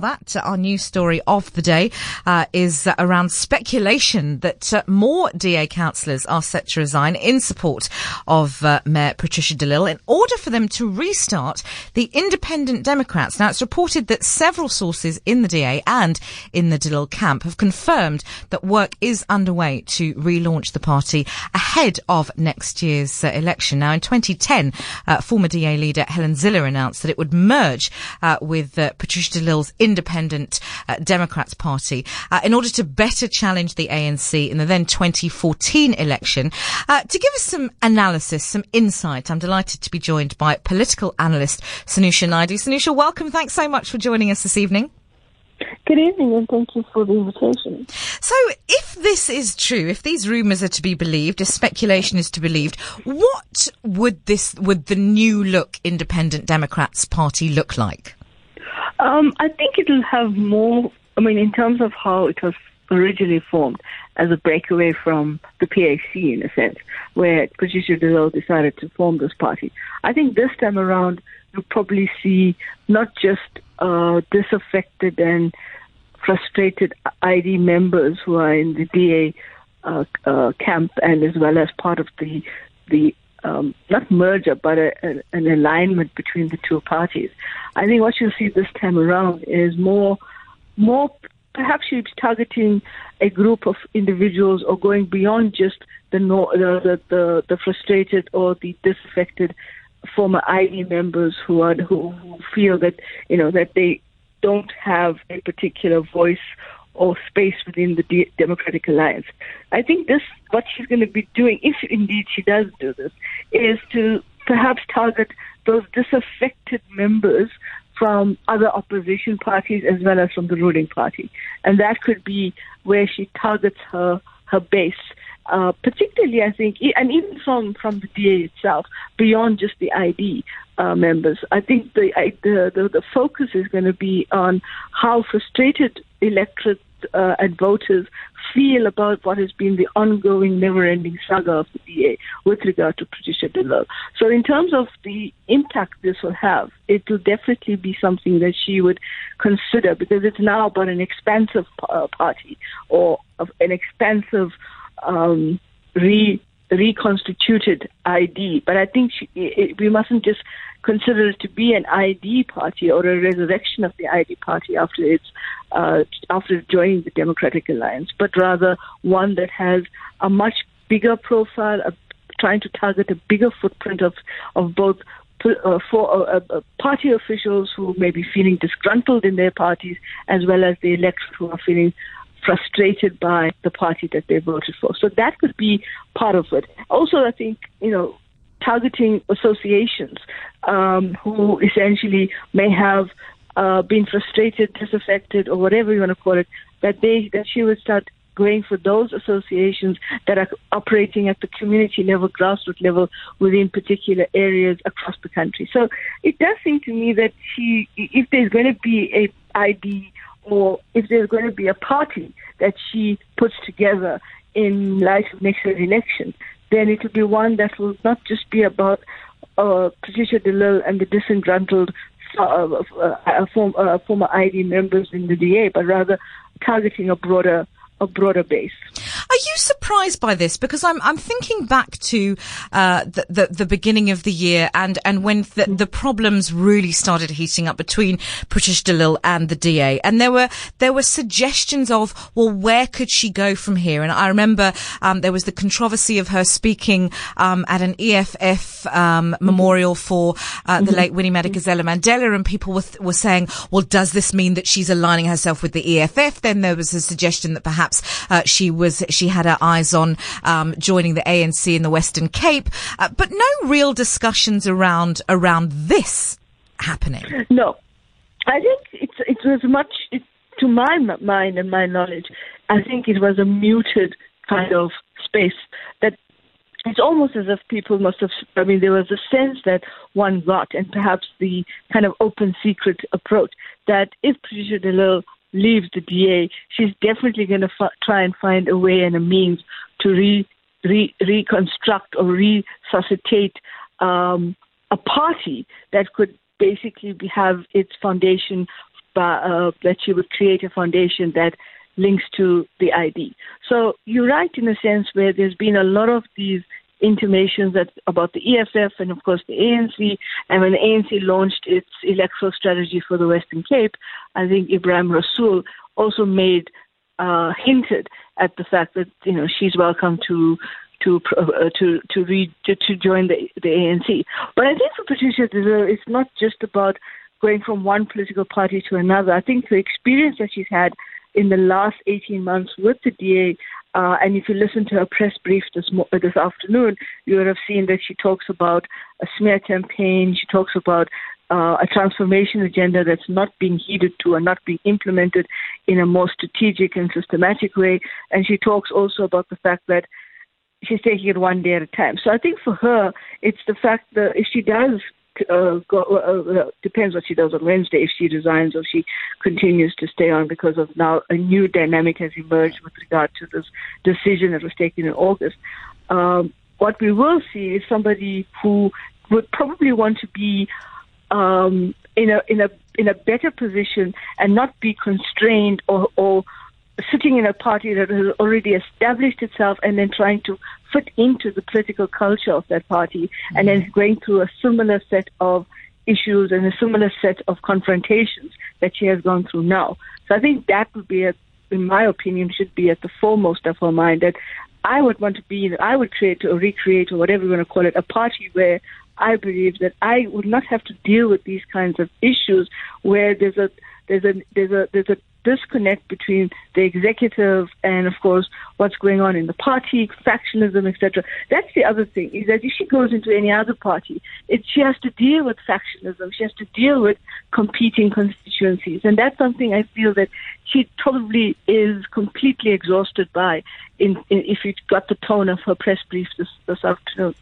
That uh, our news story of the day uh, is uh, around speculation that uh, more DA councillors are set to resign in support of uh, Mayor Patricia De Lille in order for them to restart the Independent Democrats. Now, it's reported that several sources in the DA and in the De Lille camp have confirmed that work is underway to relaunch the party ahead of next year's uh, election. Now, in 2010, former DA leader Helen Zille announced that it would merge with Patricia De Lille's Independent uh, Democrats Party uh, in order to better challenge the ANC in the then 2014 election. Uh, to give us some analysis, some insight, I'm delighted to be joined by political analyst Sanusha Naidu. Sanusha, welcome. Thanks so much for joining us this evening. Good evening and thank you for the invitation. So, if this is true, if these rumours are to be believed, if speculation is to be believed, what would this, would the new look Independent Democrats Party look like? Um, I think it'll have more. I mean, in terms of how it was originally formed as a breakaway from the PAC, in a sense, where Patricia De Lille decided to form this party. I think this time around, you'll probably see not just uh, disaffected and frustrated ID members who are in the DA uh, uh, camp and as well as part of the the um, not merger, but a, a, an alignment between the two parties. I think what you'll see this time around is more, more perhaps she's targeting a group of individuals or going beyond just the, the, the, the frustrated or the disaffected former ID members who are who, who feel that you know that they don't have a particular voice or space within the Democratic Alliance. I think this, what she's going to be doing, if indeed she does do this, is to perhaps target those disaffected members from other opposition parties as well as from the ruling party. And that could be where she targets her, her base. Uh, particularly, I think, and even from, from the DA itself, beyond just the ID uh, members, I think the, the, the the focus is going to be on how frustrated electorate uh, and voters feel about what has been the ongoing, never-ending saga of the DA with regard to Patricia De Lille. So, in terms of the impact this will have, it will definitely be something that she would consider because it's now about an expansive uh, party or an expansive um, re reconstituted ID. But I think she, it, we mustn't just consider it to be an ID party or a resurrection of the ID party after its uh, after joining the Democratic Alliance, but rather one that has a much bigger profile, trying to target a bigger footprint of of both uh, for uh, uh, party officials who may be feeling disgruntled in their parties, as well as the electorate who are feeling frustrated by the party that they voted for. So that could be part of it. Also, I think, you know, targeting associations um, who essentially may have uh, been frustrated, disaffected, or whatever you want to call it, that they that she would start going for those associations that are operating at the community level, grassroots level within particular areas across the country. So it does seem to me that she, if there's going to be a ID or if there's going to be a party that she puts together in light of next year's election, then it will be one that will not just be about uh, Patricia De Lille and the disgruntled uh, uh, uh, form, uh, former ID members in the DA, but rather targeting a broader a broader base. Are you surprised by this? Because I'm I'm thinking back to uh, the, the, the beginning of the year and and when the, the problems really started heating up between Patricia De Lille and the DA, and there were there were suggestions of well, where could she go from here? And I remember um, there was the controversy of her speaking um, at an EFF um, mm-hmm. memorial for uh, the mm-hmm. late Winnie Madikizela Mandela, and people were th- were saying, well, does this mean that she's aligning herself with the EFF? Then there was a suggestion that perhaps uh, she was she had her eyes on um, joining the ANC in the Western Cape, uh, but no real discussions around around this happening. No, I think it's it was much it, to my mind and my knowledge. I think it was a muted kind of space that it's almost as if people must have, I mean, there was a sense that one got, and perhaps the kind of open secret approach that if Patricia De Lille leaves the DA, she's definitely going to f- try and find a way and a means to re, re, reconstruct or resuscitate um, a party that could basically be, have its foundation uh, that she would create a foundation that links to the ID. So you're right in a sense where there's been a lot of these intimations that about the EFF and of course the ANC. And when the ANC launched its electoral strategy for the Western Cape, I think Ebrahim Rasool also made uh, hinted at the fact that you know she's welcome to to uh, to to, to to join the the ANC. But I think for Patricia it's not just about going from one political party to another. I think the experience that she's had in the last 18 months with the DA, uh, and if you listen to her press brief this mo- this afternoon, you would have seen that she talks about a smear campaign. She talks about uh, a transformation agenda that's not being heeded to and not being implemented in a more strategic and systematic way. And she talks also about the fact that she's taking it one day at a time. So I think for her, it's the fact that if she does uh, go, uh, uh, depends what she does on Wednesday, if she resigns or she continues to stay on because of now a new dynamic has emerged with regard to this decision that was taken in August. Um, what we will see is somebody who would probably want to be um, in a in a in a better position and not be constrained or, or sitting in a party that has already established itself and then trying to fit into the political culture of that party mm-hmm. and then going through a similar set of issues and a similar set of confrontations that she has gone through now. So I think that would be, a, in my opinion, should be at the foremost of her mind that I would want to be, I would create or recreate or whatever you want to call it, a party where I believe that I would not have to deal with these kinds of issues where there's a there's a there's a there's a disconnect between the executive and, of course, what's going on in the party, factionalism, etc. That's the other thing, is that if she goes into any other party, it, she has to deal with factionism. She has to deal with competing constituencies. And that's something I feel that she probably is completely exhausted by in, in, if you got the tone of her press brief this, this afternoon.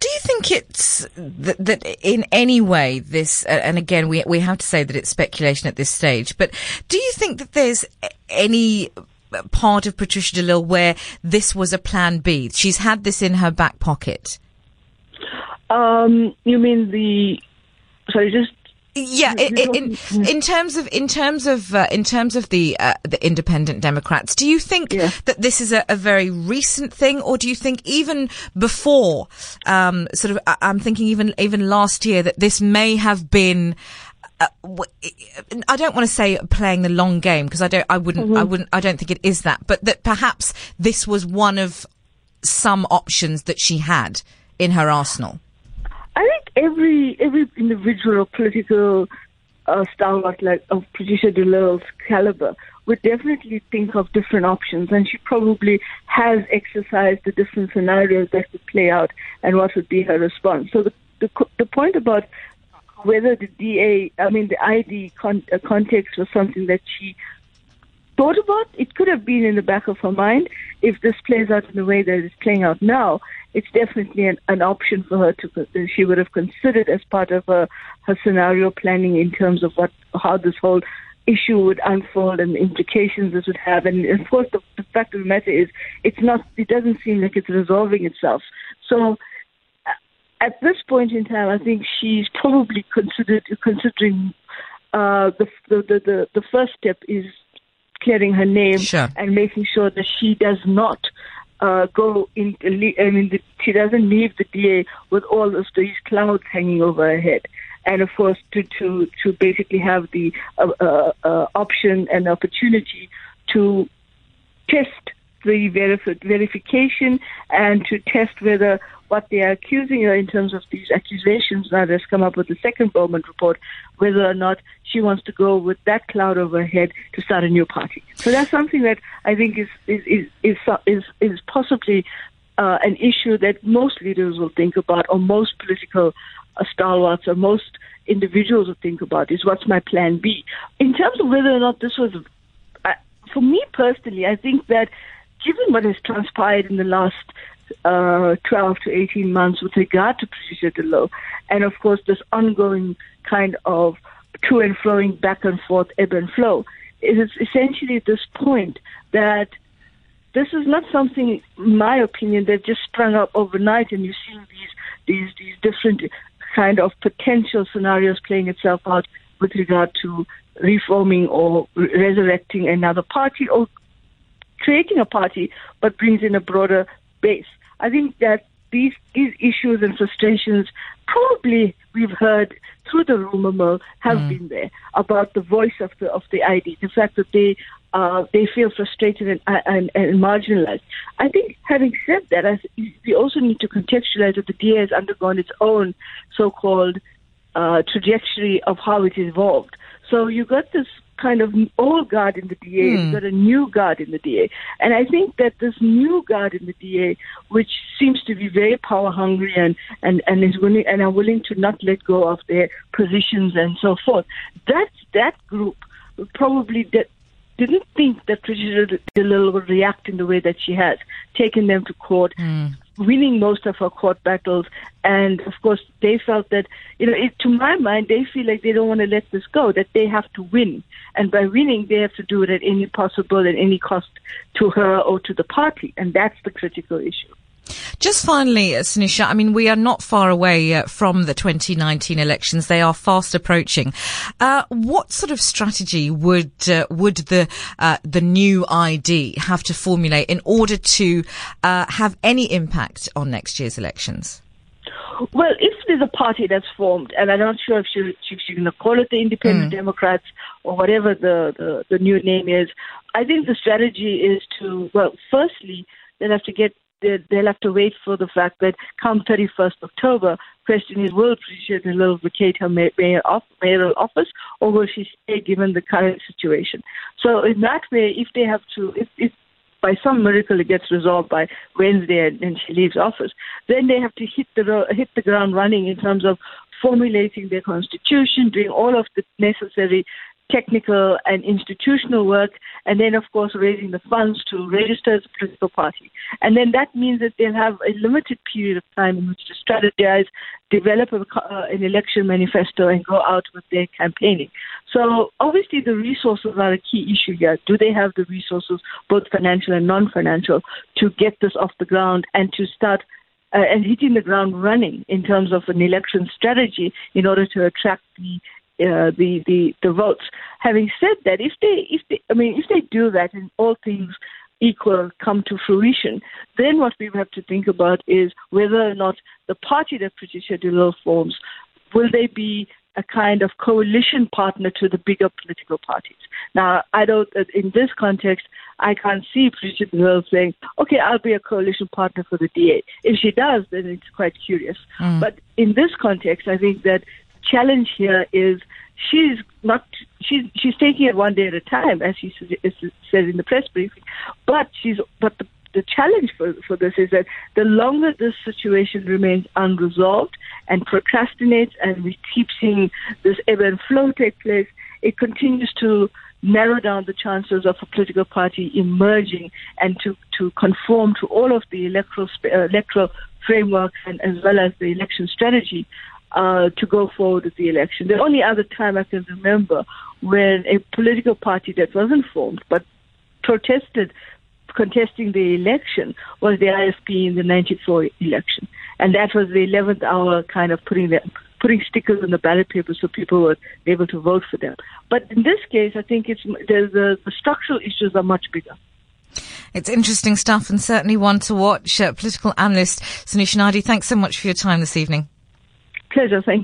Do you think it's that, that in any way this, and again, we, we have to say that it's speculation at this stage, but do you think that there's any part of Patricia de where this was a plan B? She's had this in her back pocket. Um, you mean the, sorry, just yeah, in, in, in terms of in terms of uh, in terms of the uh, the independent Democrats, do you think yeah. that this is a, a, very recent thing, or do you think even before, um, sort of, I'm thinking even even last year that this may have been. Uh, I don't want to say playing the long game because I don't. I wouldn't. Mm-hmm. I wouldn't. I don't think it is that. But that perhaps this was one of some options that she had in her arsenal. Every every individual political uh, stalwart like of Patricia de Lille's caliber would definitely think of different options, and she probably has exercised the different scenarios that could play out and what would be her response. So the the, the point about whether the DA, I mean the ID con- uh, context was something that she thought about, it could have been in the back of her mind if this plays out in the way that it's playing out now it's definitely an, an option for her to she would have considered as part of her, her scenario planning in terms of what how this whole issue would unfold and the implications this would have. And of course, the, the fact of the matter is, it's not. It doesn't seem like it's resolving itself. So. At this point in time, I think she's probably considered considering uh, the, the the the first step is clearing her name sure. and making sure that she does not uh, go in. I mean, the, she doesn't leave the DA with all of these clouds hanging over her head. And of course, to to to basically have the uh, uh, uh option and opportunity to test the verif- verification and to test whether what they are accusing her in terms of these accusations now that's come up with the second Bowman report, whether or not she wants to go with that cloud over her head to start a new party. So that's something that I think is is is is, is, is possibly uh, an issue that most leaders will think about, or most political uh, stalwarts, or most individuals will think about. Is what's my plan B? In terms of whether or not this was, uh, for me personally, I think that given what has transpired in the last uh, 12 to 18 months with regard to Patricia de Lille, and of course this ongoing kind of to and flowing back and forth, ebb and flow. It is essentially at this point that this is not something, in my opinion, that just sprung up overnight and you're seeing these these these different kind of potential scenarios playing itself out with regard to reforming or resurrecting another party or creating a party, but brings in a broader base. I think that these these issues and frustrations probably we've heard through the rumor mill have mm. been there about the voice of the of the ID, the fact that they uh, they feel frustrated and, and, and, marginalized. I think, having said that, I, we also need to contextualize that the DA has undergone its own so-called uh, trajectory of how it evolved. So you got this kind of old guard in the DA, mm. you've got a new guard in the DA. And I think that this new guard in the DA, which seems to be very power hungry and, and, and is willing and are willing to not let go of their positions and so forth, that that group probably that didn't think that Patricia De Lille would react in the way that she has, taking them to court, mm. Winning most of her court battles, and of course they felt that, you know, it, to my mind, they feel like they don't want to let this go, that they have to win, and by winning, they have to do it at any possible and any cost to her or to the party, and that's the critical issue. Just finally, uh, Sanusha, I mean, we are not far away uh, from the 2019 elections. They are fast approaching. Uh, what sort of strategy would uh, would the uh, the new ID have to formulate in order to uh, have any impact on next year's elections? Well, if there's a party that's formed, and I'm not sure if she's going to call it the Independent mm. Democrats or whatever the, the, the new name is, I think the strategy is to, well, firstly, they'll have to get they'll have to wait for the fact that come 31st October, question is, will Patricia De Lille vacate her mayoral office or will she stay given the current situation? So in that way, if they have to, if, if by some miracle it gets resolved by Wednesday and, and she leaves office, then they have to hit the hit the ground running in terms of formulating their constitution, doing all of the necessary technical and institutional work, and then, of course, raising the funds to register as a political party. And then that means that they'll have a limited period of time in which to strategize, develop a, uh, an election manifesto, and go out with their campaigning. So, obviously, the resources are a key issue here. Do they have the resources, both financial and non financial, to get this off the ground and to start uh, and hitting the ground running in terms of an election strategy in order to attract the uh, the, the the votes. Having said that, if they if they I mean if they do that and all things equal come to fruition, then what we have to think about is whether or not the party that Patricia De Lille forms will they be a kind of coalition partner to the bigger political parties. Now, I don't, uh, in this context, I can't see Patricia De Lille saying, okay, I'll be a coalition partner for the DA. If she does, then it's quite curious. Mm. But in this context, I think that challenge here is she's not she's she's taking it one day at a time, as she said in the press briefing. But she's but the the challenge for, for this is that the longer this situation remains unresolved and procrastinates and we keep seeing this ebb and flow take place, it continues to narrow down the chances of a political party emerging and to, to conform to all of the electoral, uh, electoral framework and as well as the election strategy uh, to go forward with the election. The only other time I can remember when a political party that wasn't formed but protested contesting the election was the IFP in the 94 election. And that was the 11th hour kind of putting them putting stickers on the ballot paper so people were able to vote for them. But in this case, I think it's the, the, the structural issues are much bigger. It's interesting stuff and certainly one to watch. Uh, political analyst Sanusha Naidu, thanks so much for your time this evening. Pleasure. Thank.